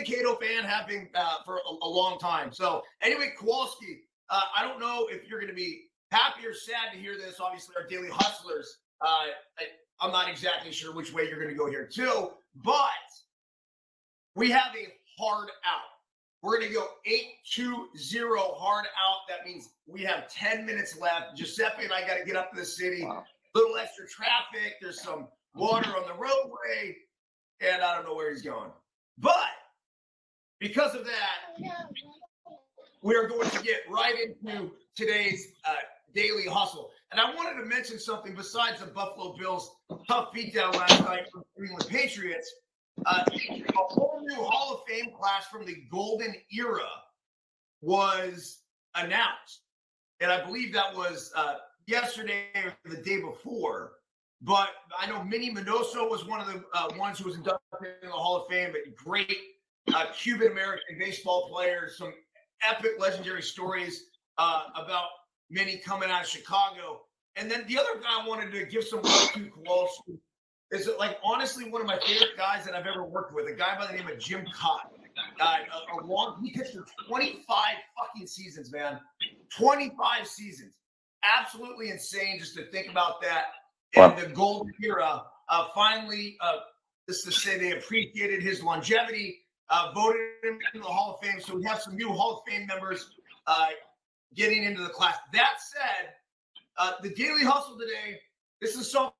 big Cato fan, have been uh, for a, a, long time. So anyway, Kowalski, uh, I don't know if you're going to be happy or sad to hear this. Obviously, our daily hustlers. Uh, I, I'm not exactly sure which way you're going to go here too, but we have a hard out. We're going to go 8-2-0 hard out. That means we have 10 minutes left. Giuseppe and I got to get up to the city. Wow. Little extra traffic. There's some water on the roadway, and I don't know where he's going. But because of that, we are going to get right into today's uh, daily hustle. And I wanted to mention something besides the Buffalo Bills' tough beatdown last night from the Patriots. Uh, a whole new Hall of Fame class from the Golden Era was announced. And I believe that was uh, yesterday or the day before. But I know Minnie Minoso was one of the uh, ones who was inducted in the Hall of Fame, but great uh, Cuban American baseball player, some epic legendary stories uh, about Minnie coming out of Chicago. And then the other guy I wanted to give some love to Kowalski is like honestly one of my favorite guys that I've ever worked with, a guy by the name of Jim Kaat. Uh, a, a long, he pitched for 25 fucking seasons, man. 25 seasons. Absolutely insane just to think about that. And wow. the golden era. Uh, finally, uh, this to say they appreciated his longevity, uh, voted him into the Hall of Fame. So we have some new Hall of Fame members uh, getting into the class. That said, uh, the Daily Hustle today this is something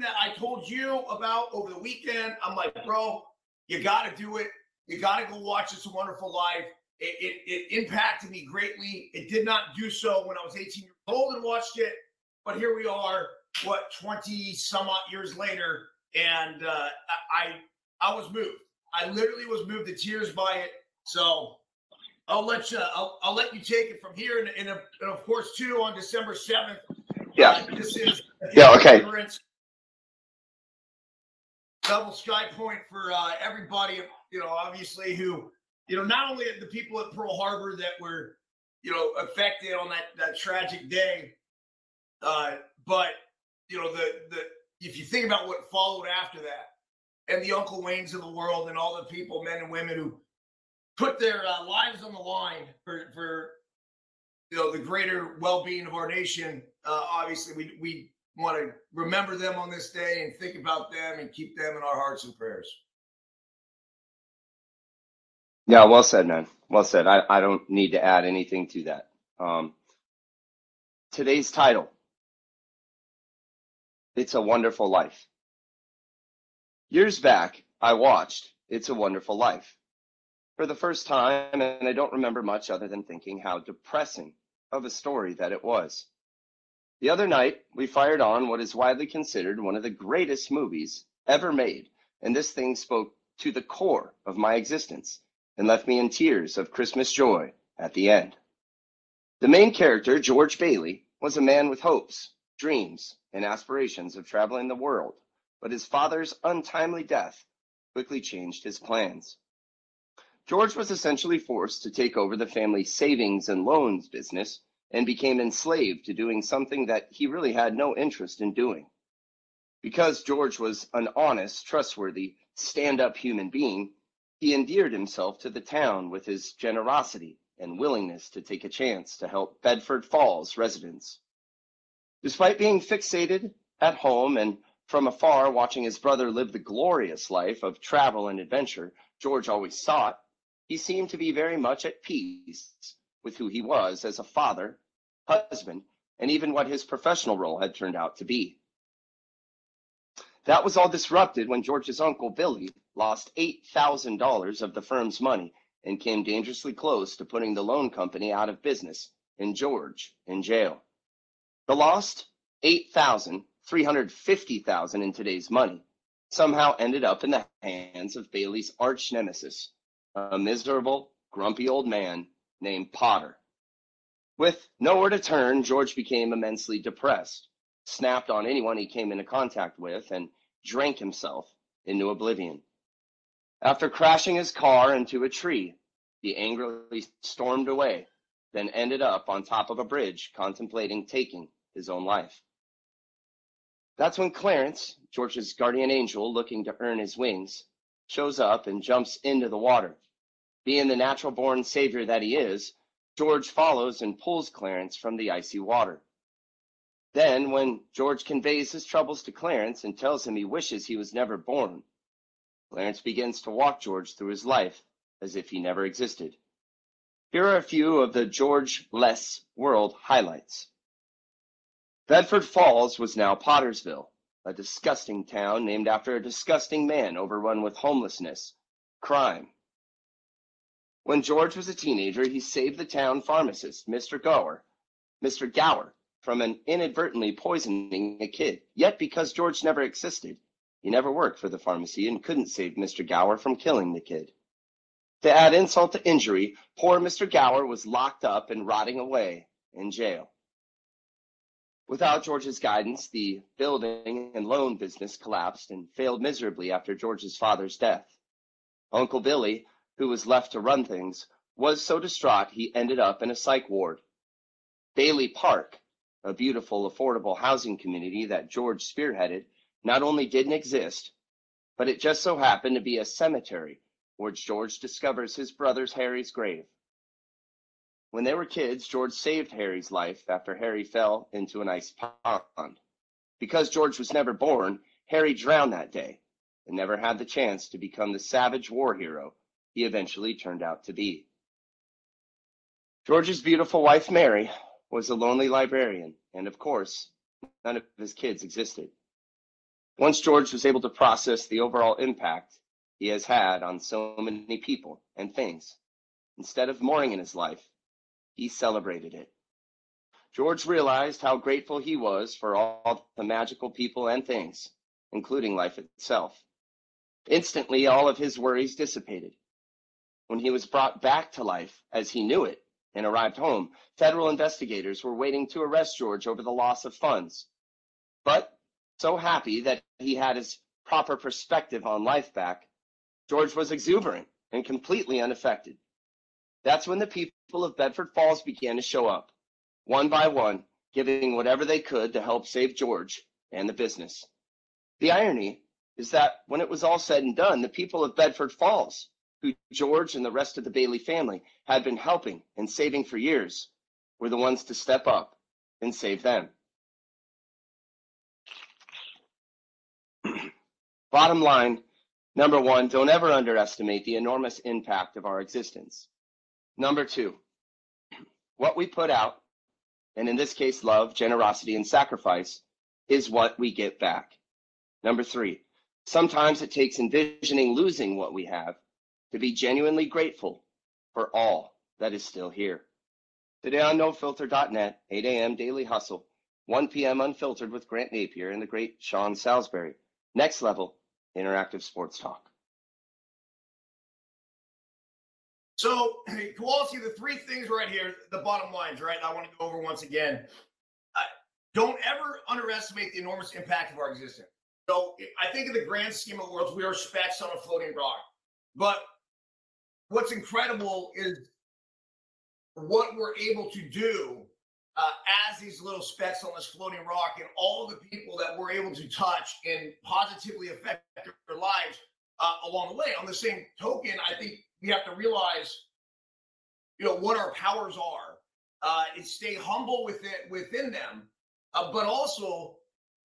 that I told you about over the weekend. I'm like, bro, you got to do it. You got to go watch It's a Wonderful Life. It, it, it, impacted me greatly. It did not do so when I was 18 years old and watched it. But here we are, what, 20 some odd years later. And uh, I, I was moved. I literally was moved to tears by it. So I'll let you, I'll, I'll let you take it from here. And, and, and of course, too, on December 7th, yeah. This is yeah, okay. Double sky point for uh, everybody, you know, obviously who, you know, not only the people at Pearl Harbor that were, you know, affected on that, that tragic day, uh, but, you know, the, the, if you think about what followed after that and the Uncle Waynes of the world and all the people, men and women who put their uh, lives on the line for, for, you know, the greater well-being of our nation. Uh, obviously, we, we want to remember them on this day and think about them and keep them in our hearts and prayers. Yeah, well said, man. Well said. I, I don't need to add anything to that. Um, today's title It's a Wonderful Life. Years back, I watched It's a Wonderful Life for the first time, and I don't remember much other than thinking how depressing of a story that it was. The other night, we fired on what is widely considered one of the greatest movies ever made, and this thing spoke to the core of my existence and left me in tears of Christmas joy at the end. The main character, George Bailey, was a man with hopes, dreams, and aspirations of traveling the world, but his father's untimely death quickly changed his plans. George was essentially forced to take over the family savings and loans business and became enslaved to doing something that he really had no interest in doing. Because George was an honest, trustworthy, stand up human being, he endeared himself to the town with his generosity and willingness to take a chance to help Bedford Falls residents. Despite being fixated at home and from afar watching his brother live the glorious life of travel and adventure George always sought, he seemed to be very much at peace with who he was as a father, husband, and even what his professional role had turned out to be. That was all disrupted when George's uncle Billy lost $8,000 of the firm's money and came dangerously close to putting the loan company out of business and George in jail. The lost 8,000, 350,000 in today's money somehow ended up in the hands of Bailey's arch nemesis, a miserable, grumpy old man named Potter. With nowhere to turn, George became immensely depressed, snapped on anyone he came into contact with, and drank himself into oblivion. After crashing his car into a tree, he angrily stormed away, then ended up on top of a bridge contemplating taking his own life. That's when Clarence, George's guardian angel looking to earn his wings, shows up and jumps into the water, Being the natural born savior that he is, George follows and pulls Clarence from the icy water. Then, when George conveys his troubles to Clarence and tells him he wishes he was never born, Clarence begins to walk George through his life as if he never existed. Here are a few of the George Less world highlights. Bedford Falls was now Pottersville, a disgusting town named after a disgusting man overrun with homelessness, crime. When George was a teenager, he saved the town pharmacist, Mr. Gower, Mr. Gower, from an inadvertently poisoning a kid. Yet, because George never existed, he never worked for the pharmacy and couldn't save Mr. Gower from killing the kid. To add insult to injury, poor Mr. Gower was locked up and rotting away in jail. Without George's guidance, the building and loan business collapsed and failed miserably after George's father's death. Uncle Billy, who was left to run things, was so distraught he ended up in a psych ward. Bailey Park, a beautiful, affordable housing community that George spearheaded, not only didn't exist, but it just so happened to be a cemetery where George discovers his brother's Harry's grave. When they were kids, George saved Harry's life after Harry fell into an ice pond. Because George was never born, Harry drowned that day and never had the chance to become the savage war hero he eventually turned out to be. George's beautiful wife, Mary, was a lonely librarian, and of course, none of his kids existed. Once George was able to process the overall impact he has had on so many people and things, instead of mourning in his life, he celebrated it. George realized how grateful he was for all the magical people and things, including life itself. Instantly, all of his worries dissipated. When he was brought back to life as he knew it and arrived home, federal investigators were waiting to arrest George over the loss of funds. But so happy that he had his proper perspective on life back, George was exuberant and completely unaffected. That's when the people of Bedford Falls began to show up, one by one, giving whatever they could to help save George and the business. The irony is that when it was all said and done, the people of Bedford Falls, who George and the rest of the Bailey family had been helping and saving for years, were the ones to step up and save them. Bottom line, number one, don't ever underestimate the enormous impact of our existence. Number two, what we put out, and in this case, love, generosity, and sacrifice, is what we get back. Number three, sometimes it takes envisioning losing what we have to be genuinely grateful for all that is still here. Today on nofilter.net, 8 a.m. Daily Hustle, 1 p.m. Unfiltered with Grant Napier and the great Sean Salisbury. Next level, interactive sports talk. So, Kowalski, the three things right here, the bottom lines, right? I want to go over once again. Uh, don't ever underestimate the enormous impact of our existence. So, I think in the grand scheme of worlds, we are specks on a floating rock. But what's incredible is what we're able to do uh, as these little specks on this floating rock and all the people that we're able to touch and positively affect their lives uh, along the way. On the same token, I think we have to realize, you know, what our powers are, uh, and stay humble with it within them, uh, but also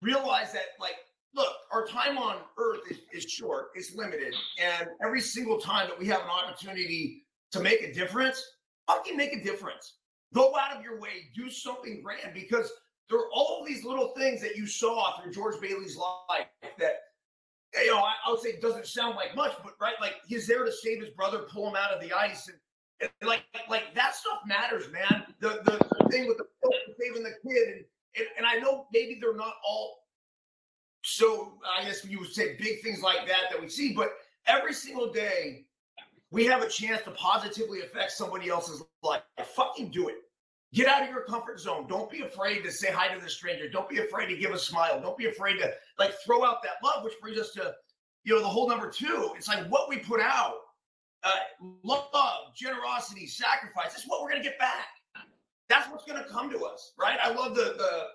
realize that, like, look, our time on Earth is, is short, it's limited, and every single time that we have an opportunity to make a difference, fucking make a difference. Go out of your way, do something grand, because there are all these little things that you saw through George Bailey's life that you know, I, would say it doesn't sound like much, but right, like he's there to save his brother, pull him out of the ice, and, and like like that stuff matters, man. The the thing with the saving the kid, and, and and I know maybe they're not all so I guess you would say big things like that that we see, but every single day we have a chance to positively affect somebody else's life. Fucking do it. Get out of your comfort zone. Don't be afraid to say hi to the stranger. Don't be afraid to give a smile. Don't be afraid to like throw out that love, which brings us to, you know, the whole number two. It's like what we put out, uh, love, generosity, sacrifice. That's what we're gonna get back. That's what's gonna come to us, right? I love the the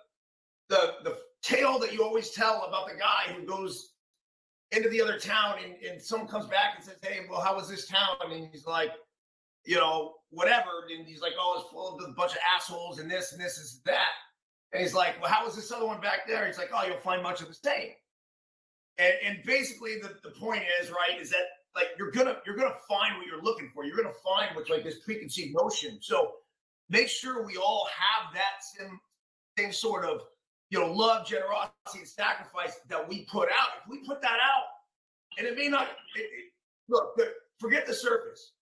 the the tale that you always tell about the guy who goes into the other town and, and someone comes back and says, Hey, well, how was this town? And he's like, you know, whatever. And he's like, Oh, it's full of a bunch of assholes and this and this is that. And he's like, Well, how was this other one back there? He's like, Oh, you'll find much of the same. And, and basically the, the point is, right, is that like you're gonna you're gonna find what you're looking for. You're gonna find what's like this preconceived notion. So make sure we all have that same same sort of you know love, generosity, and sacrifice that we put out. If we put that out, and it may not it, it, look. The, forget the surface.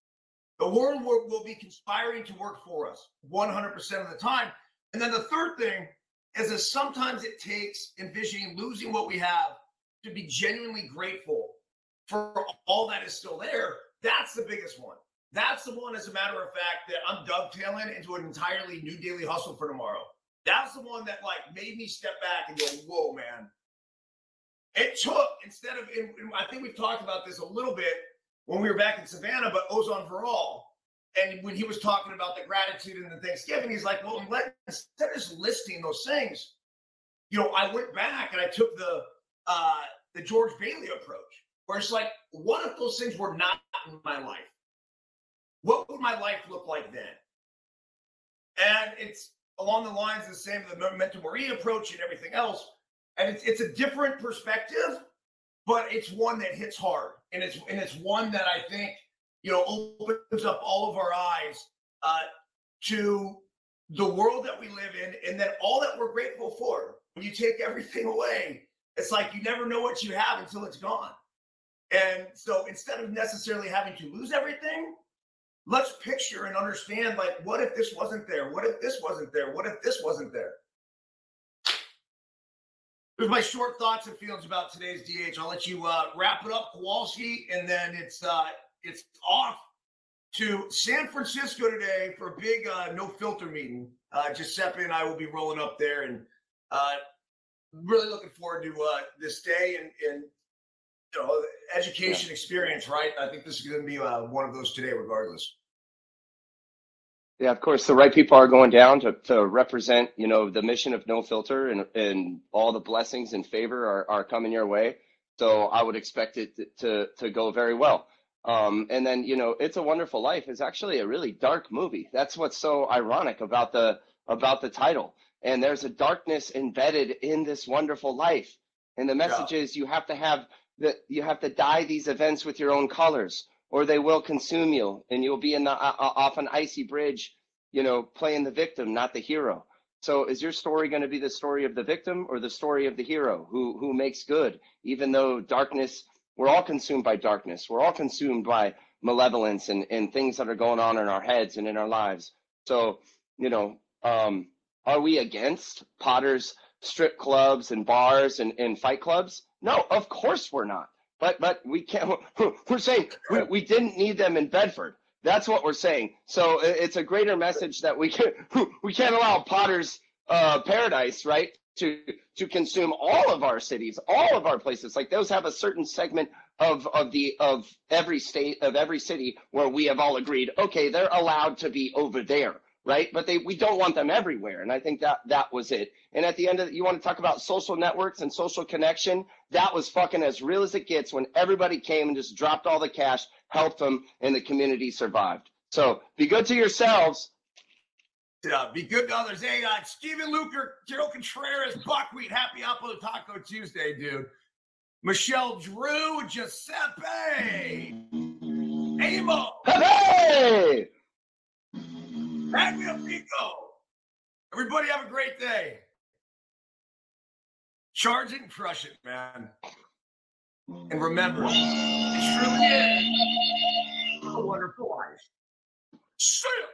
The world will, will be conspiring to work for us 100% of the time. And then the third thing is that sometimes it takes envisioning losing what we have to be genuinely grateful for all that is still there. That's the biggest one. That's the one, as a matter of fact, that I'm dovetailing into an entirely new daily hustle for tomorrow. That's the one that like made me step back and go, "Whoa, man!" It took instead of, and I think we've talked about this a little bit when we were back in Savannah, but Ozone for all. And when he was talking about the gratitude and the Thanksgiving, he's like, "Well, instead of just listing those things, you know, I went back and I took the uh, the George Bailey approach, where it's like, what if those things were not in my life? What would my life look like then? And it's along the lines the same the memento mori approach and everything else. And it's it's a different perspective, but it's one that hits hard, and it's and it's one that I think you know opens up all of our eyes uh, to the world that we live in, and then all that we're grateful for. When you take everything away, it's like you never know what you have until it's gone. And so instead of necessarily having to lose everything, let's picture and understand like, what if this wasn't there? What if this wasn't there? What if this wasn't there? There's my short thoughts and feelings about today's DH. I'll let you uh, wrap it up, Kowalski, and then it's uh, it's off to San Francisco today for a big uh, no filter meeting. Uh, Giuseppe and I will be rolling up there, and uh, really looking forward to uh, this day and, and you know education yeah. experience. Right, I think this is going to be uh, one of those today, regardless. Yeah, of course, the right people are going down to, to represent, you know, the mission of No Filter and, and all the blessings and favor are, are coming your way. So I would expect it to, to, to go very well. Um, and then, you know, It's a Wonderful Life is actually a really dark movie. That's what's so ironic about the about the title. And there's a darkness embedded in this wonderful life. And the message yeah. is you have to have that you have to dye these events with your own colors or they will consume you and you'll be in the uh, uh, off an icy bridge you know playing the victim not the hero so is your story going to be the story of the victim or the story of the hero who who makes good even though darkness we're all consumed by darkness we're all consumed by malevolence and and things that are going on in our heads and in our lives so you know um are we against potters strip clubs and bars and, and fight clubs no of course we're not but but we can't. We're saying we, we didn't need them in Bedford. That's what we're saying. So it's a greater message that we can we can't allow Potter's uh, paradise, right, to to consume all of our cities, all of our places. Like those have a certain segment of of the of every state of every city where we have all agreed, okay, they're allowed to be over there right? But they we don't want them everywhere, and I think that that was it. And at the end of you want to talk about social networks and social connection. That was fucking as real as it gets when everybody came and just dropped all the cash, helped them, and the community survived. So be good to yourselves. Yeah, be good to others. Hey, uh, Stephen Luker, Joe Contreras, Buckwheat, happy Apple Taco Tuesday, dude. Michelle Drew, Giuseppe, Amo. Hey! Magnifico. Everybody have a great day. Charge it and crush it, man. And remember, it truly is a wonderful life. See ya.